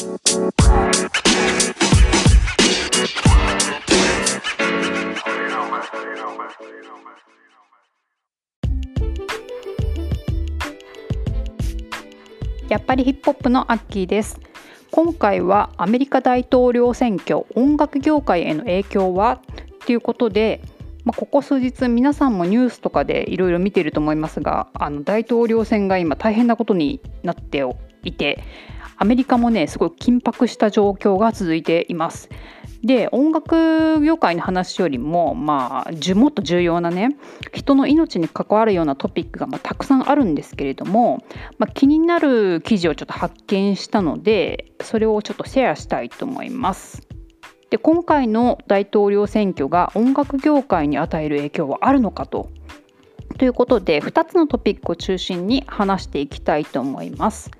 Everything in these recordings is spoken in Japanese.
やっぱりヒップホップのアッキーです。今回はアメリカ大統領選挙音楽業界への影響は？ということで、まあ、ここ数日皆さんもニュースとかでいろいろ見ていると思いますがあの大統領選が今大変なことになっていてアメリカもねすごい緊迫した状況が続いています。で音楽業界の話よりも、まあ、もっと重要なね人の命に関わるようなトピックが、まあ、たくさんあるんですけれども、まあ、気になる記事をちょっと発見したのでそれをちょっとシェアしたいと思います。で今回の大統領選挙が音楽業界に与える影響はあるのかとということで2つのトピックを中心に話していきたいと思います。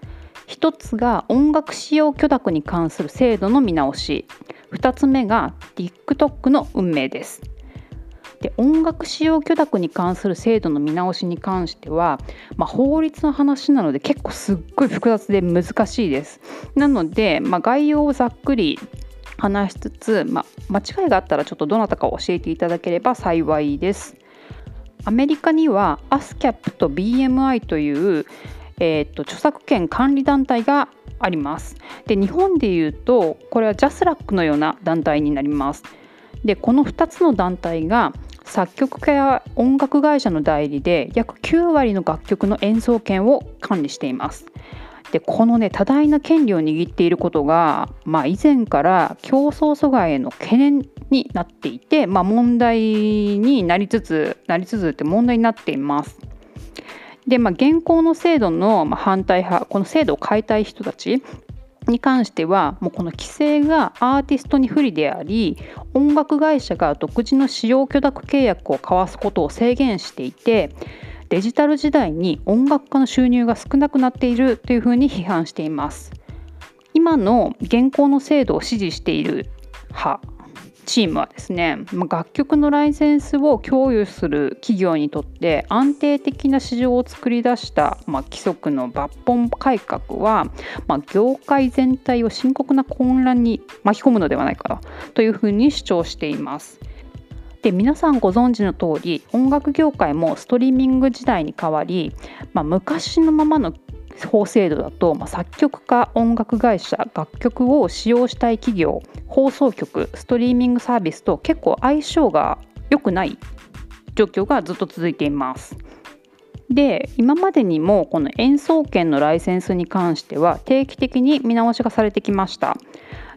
1つが音楽使用許諾に関する制度の見直し2つ目が TikTok の運命です。で音楽使用許諾に関する制度の見直しに関しては、まあ、法律の話なので結構すっごい複雑で難しいです。なので、まあ、概要をざっくり話しつつ、まあ、間違いがあったらちょっとどなたか教えていただければ幸いです。アメリカには ASCAP と BMI という、えー、と著作権管理団体があります。で日本でいうとこれはジャスラックのような団体になります。でこの2つの団体が作曲家や音楽会社の代理で約9割の楽曲の演奏権を管理しています。でこのね多大な権利を握っていることが、まあ、以前から競争阻害への懸念になっていて、まあ、問題になりつつなりつつって問題になっています。で、まあ、現行の制度の反対派この制度を変えたい人たちに関してはもうこの規制がアーティストに不利であり音楽会社が独自の使用許諾契約を交わすことを制限していてデジタル時代に音楽家の収入が少なくなっているというふうに批判しています。今の現行の制度を支持している派チームはですね楽曲のライセンスを供与する企業にとって安定的な市場を作り出した、まあ、規則の抜本改革は、まあ、業界全体を深刻な混乱に巻き込むのではないかというふうに主張しています。で皆さんご存知の通り音楽業界もストリーミング時代に変わり、まあ、昔のままの法制度だと、まあ、作曲家音楽会社楽曲を使用したい企業放送局ストリーミングサービスと結構相性が良くない状況がずっと続いています。で今までにもこの演奏権のライセンスに関しては定期的に見直しがされてきました。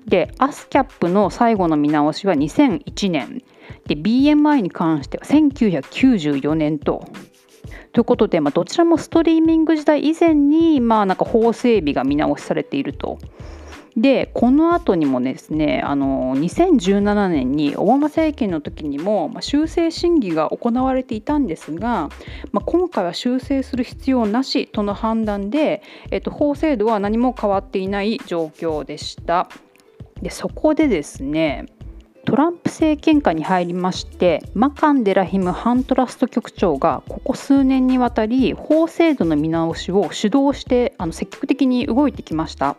で ASCAP の最後の見直しは2001年で BMI に関しては1994年とということで、まあ、どちらもストリーミング時代以前に、まあ、なんか法整備が見直しされていると。でこの後にもですねあの2017年にオバマ政権の時にも、修正審議が行われていたんですが、まあ、今回は修正する必要なしとの判断で、えっと、法制度は何も変わっていない状況でした。でそこでですねトランプ政権下に入りましてマカン・デラヒム・ハントラスト局長がここ数年にわたり法制度の見直しを主導してあの積極的に動いてきました。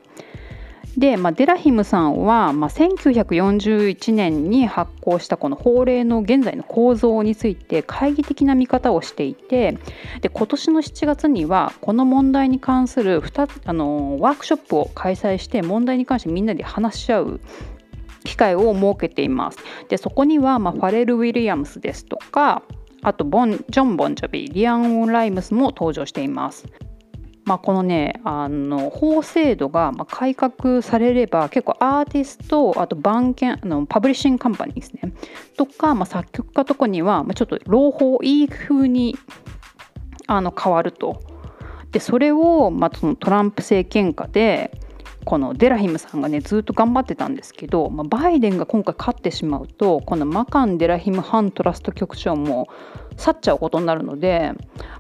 で、まあ、デラヒムさんは、まあ、1941年に発行したこの法令の現在の構造について懐疑的な見方をしていてで今年の7月にはこの問題に関する2つあのワークショップを開催して問題に関してみんなで話し合う機会を設けています。でそこには、まあ、ファレル・ウィリアムスですとかあとボンジョン・ボンジョビリアン・オンライムスも登場しています。まあ、このねあの法制度が改革されれば結構アーティストあと番犬あのパブリッシングカンパニーですねとか、まあ、作曲家とかには、ま、ちょっと朗報いい風にあの変わると。でそれを、まあ、そのトランプ政権下でこのデラヒムさんがねずっと頑張ってたんですけど、まあ、バイデンが今回勝ってしまうとこのマカン・デラヒム・ハントラスト局長も去っちゃうことになるので、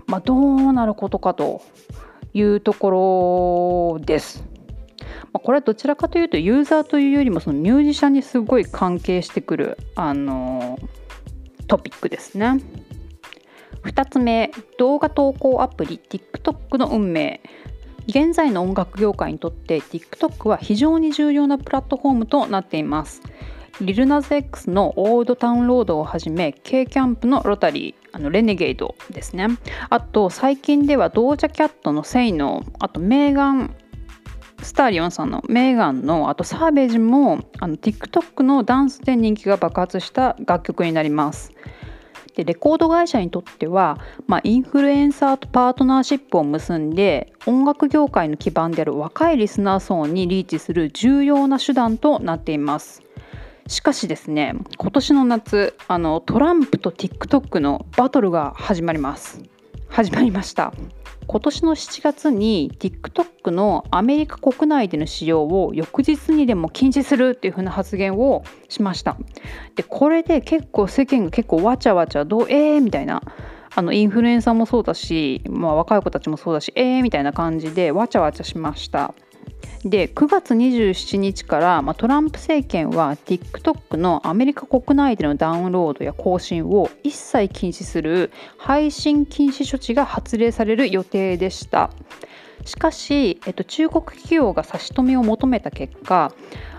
まあ、どうなることかというところです。まあ、これはどちらかというとユーザーというよりもそのミュージシャンにすごい関係してくる、あのトピックですね。2つ目動画投稿アプリ TikTok の運命現在の音楽業界にとって TikTok は非常に重要なプラットフォームとなっています。リルナズ X のオールドタウンロードをはじめ K キャンプのロタリーあのレネゲイドですね。あと最近ではドージャキャットのセイノあとメーガンスターリオンさんのメーガンのあとサーベージもあの TikTok のダンスで人気が爆発した楽曲になります。でレコード会社にとっては、まあ、インフルエンサーとパートナーシップを結んで音楽業界の基盤である若いリスナー層にリーチする重要な手段となっています。しかしですね今年の夏あのトランプと TikTok のバトルが始まります。始まりました。今年の7月に TikTok のアメリカ国内での使用を翌日にでも禁止するっていう風な発言をしました。でこれで結構世間が結構わちゃわちゃどうえーみたいな。あのインフルエンサーもそうだし、まあ、若い子たちもそうだしえーみたいな感じでわちゃわちゃしました。で9月27日から、まあ、トランプ政権は TikTok のアメリカ国内でのダウンロードや更新を一切禁止する配信禁止処置が発令される予定でした。しかし、えっと、中国企業が差し止めを求めた結果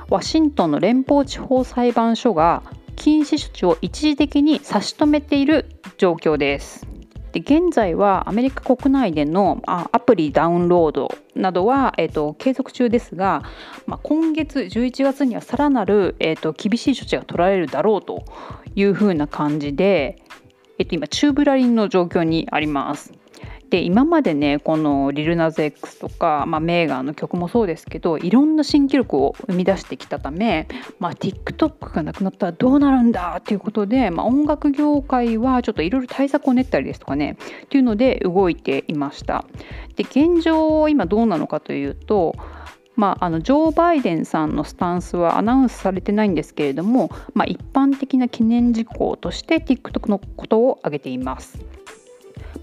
ワシントンの連邦地方裁判所が禁止処置を一時的に差し止めている状況です。で現在はアメリカ国内でのアプリダウンロードなどは、えーと、継続中ですが、まあ、今月11月にはさらなる、えーと、厳しい処置が取られるだろうというふうな感じで、えーと今チューブラリンの状況にあります。で今までねこのリルナズ X とか、まあ、メーガンの曲もそうですけどいろんな新記録を生み出してきたため、まあ、TikTok がなくなったらどうなるんだっていうことで、まあ、音楽業界はちょっといろいろ対策を練ったりですとかねっていうので動いていました。で現状今どうなのかというとまあ、あのジョー・バイデンさんのスタンスはアナウンスされてないんですけれども、まあ、一般的な記念事項として TikTok のことを挙げています。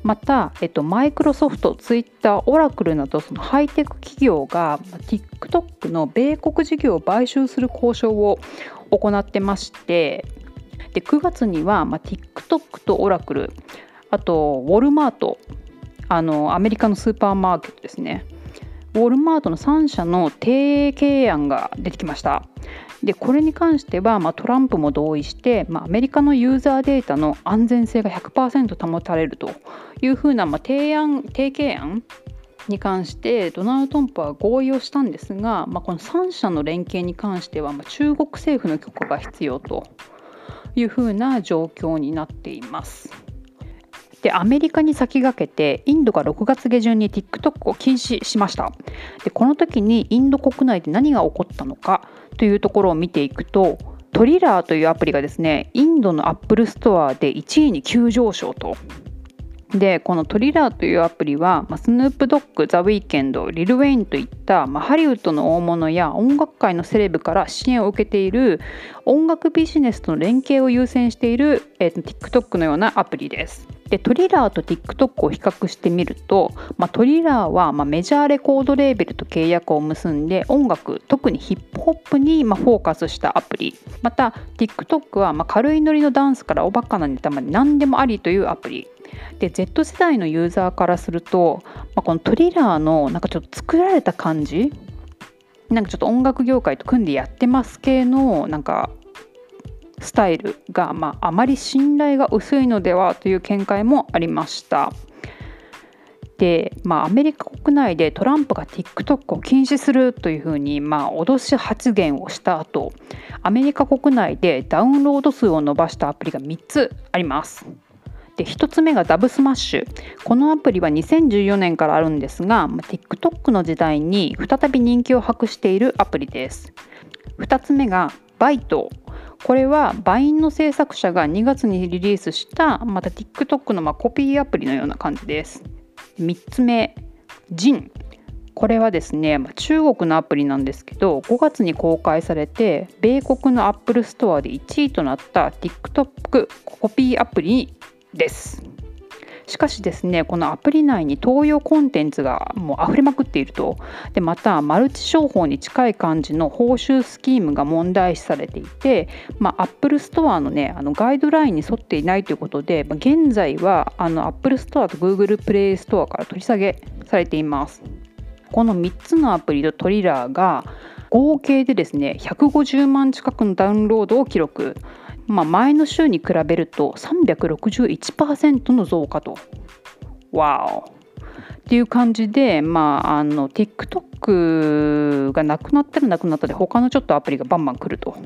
また、えっと、マイクロソフト、ツイッター、オラクルなどそのハイテク企業が TikTok の米国事業を買収する交渉を行ってましてで9月には、まあ、TikTok とオラクルあとウォルマートあのアメリカのスーパーマーケットですね。ウォルマートの3社の提携案が出てきました。でこれに関しては、まあ、トランプも同意して、まあ、アメリカのユーザーデータの安全性が100%保たれるというふうな、まあ、提案提携案に関してドナルド・トランプは合意をしたんですが、まあ、この3社の連携に関しては、まあ、中国政府の許可が必要というふうな状況になっています。でアメリカに先駆けてインドが6月下旬に TikTok を禁止しました。でこの時にインド国内で何が起こったのかというところを見ていくと Triller というアプリがですねインドのアップルストアで1位に急上昇と。でこのトリラーというアプリは、まあ、スヌープドッグ、ザ・ウィーケンド、リル・ウェインといった、まあ、ハリウッドの大物や音楽界のセレブから支援を受けている音楽ビジネスとの連携を優先している、えー、TikTok のようなアプリです。でトリラーと TikTok を比較してみると、まあ、トリラーはまメジャーレコードレーベルと契約を結んで音楽特にヒップホップにまフォーカスしたアプリまた TikTok はま軽いノリのダンスからおバカなネタまで何でもありというアプリで Z 世代のユーザーからすると、まあ、このトリラーのなんかちょっと作られた感じなんかちょっと音楽業界と組んでやってます系のなんかスタイルが、まあ、あまり信頼が薄いのではという見解もありました。で、まあ、アメリカ国内でトランプが TikTok を禁止するというふうに、まあ、脅し発言をした後アメリカ国内でダウンロード数を伸ばしたアプリが3つあります。で1つ目が Dubsmash。このアプリは2014年からあるんですが、TikTok の時代に再び人気を博しているアプリです。2つ目が Byte。これは Vine の制作者が2月にリリースしたまた TikTok のまコピーアプリのような感じです。3つ目 Zynn。これはですね、中国のアプリなんですけど5月に公開されて米国のアップルストアで1位となった TikTok コピーアプリにです。しかしですねこのアプリ内に東洋コンテンツがもう溢れまくっていると。でまたマルチ商法に近い感じの報酬スキームが問題視されていて、まあ、Apple Store のねあのガイドラインに沿っていないということで、まあ、現在はあの Apple Store と Google Play Store から取り下げされています。この3つのアプリとトリラーが合計でですね150万近くのダウンロードを記録、まあ、前の週に比べると361%の増加と。わおっていう感じで、まあ、あの TikTok がなくなったらなくなったで他のちょっとアプリがバンバン来ると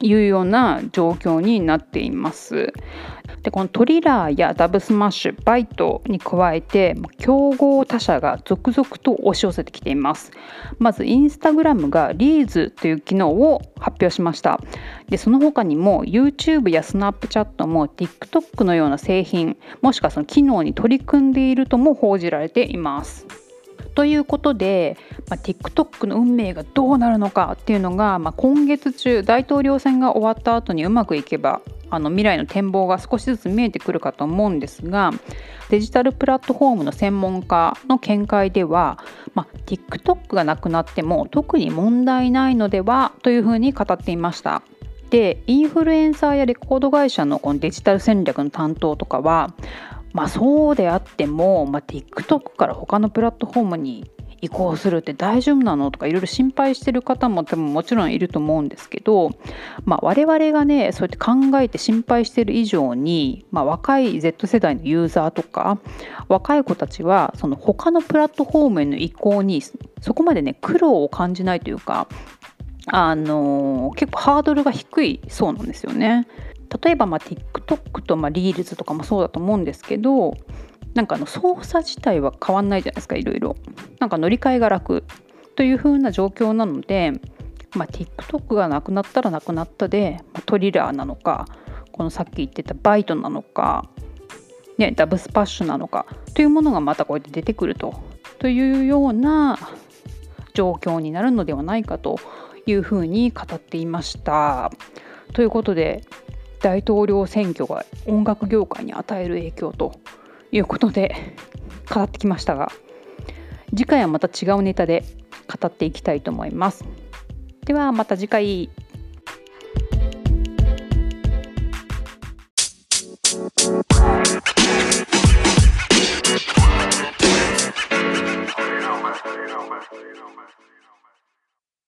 いうような状況になっています。でこのトリラーやダブスマッシュバイトに加えて競合他社が続々と押し寄せてきています。まずインスタグラムがリーズという機能を発表しました。でその他にも YouTube やスナップチャットも TikTok のような製品もしくはその機能に取り組んでいるとも報じられています。ということで、まあ、TikTok の運命がどうなるのかっていうのが、まあ、今月中大統領選が終わった後にうまくいけばあの未来の展望が少しずつ見えてくるかと思うんですがデジタルプラットフォームの専門家の見解では、まあ、TikTok がなくなっても特に問題ないのではというふうに語っていました。でインフルエンサーやレコード会社のこのデジタル戦略の担当とかはまあそうであっても、まあ、TikTok から他のプラットフォームに移行するって大丈夫なのとかいろいろ心配してる方も多分もちろんいると思うんですけど、まあ、我々がねそうやって考えて心配してる以上に、まあ、若い Z 世代のユーザーとか若い子たちはその他のプラットフォームへの移行にそこまでね苦労を感じないというかあの結構ハードルが低いそうなんですよね。例えば、まあ、TikTok と、まあ、リールズとかもそうだと思うんですけどなんかあの操作自体は変わんないじゃないですかいろいろ。なんか乗り換えが楽という風な状況なので、まあ、TikTok がなくなったらなくなったで、まあ、トリラーなのかこのさっき言ってたバイトなのか、ね、ダブスパッシュなのかというものがまたこうやって出てくるとというような状況になるのではないかというふうに語っていました。ということで大統領選挙が音楽業界に与える影響ということで語ってきましたが次回はまた違うネタで語っていきたいと思います。ではまた次回。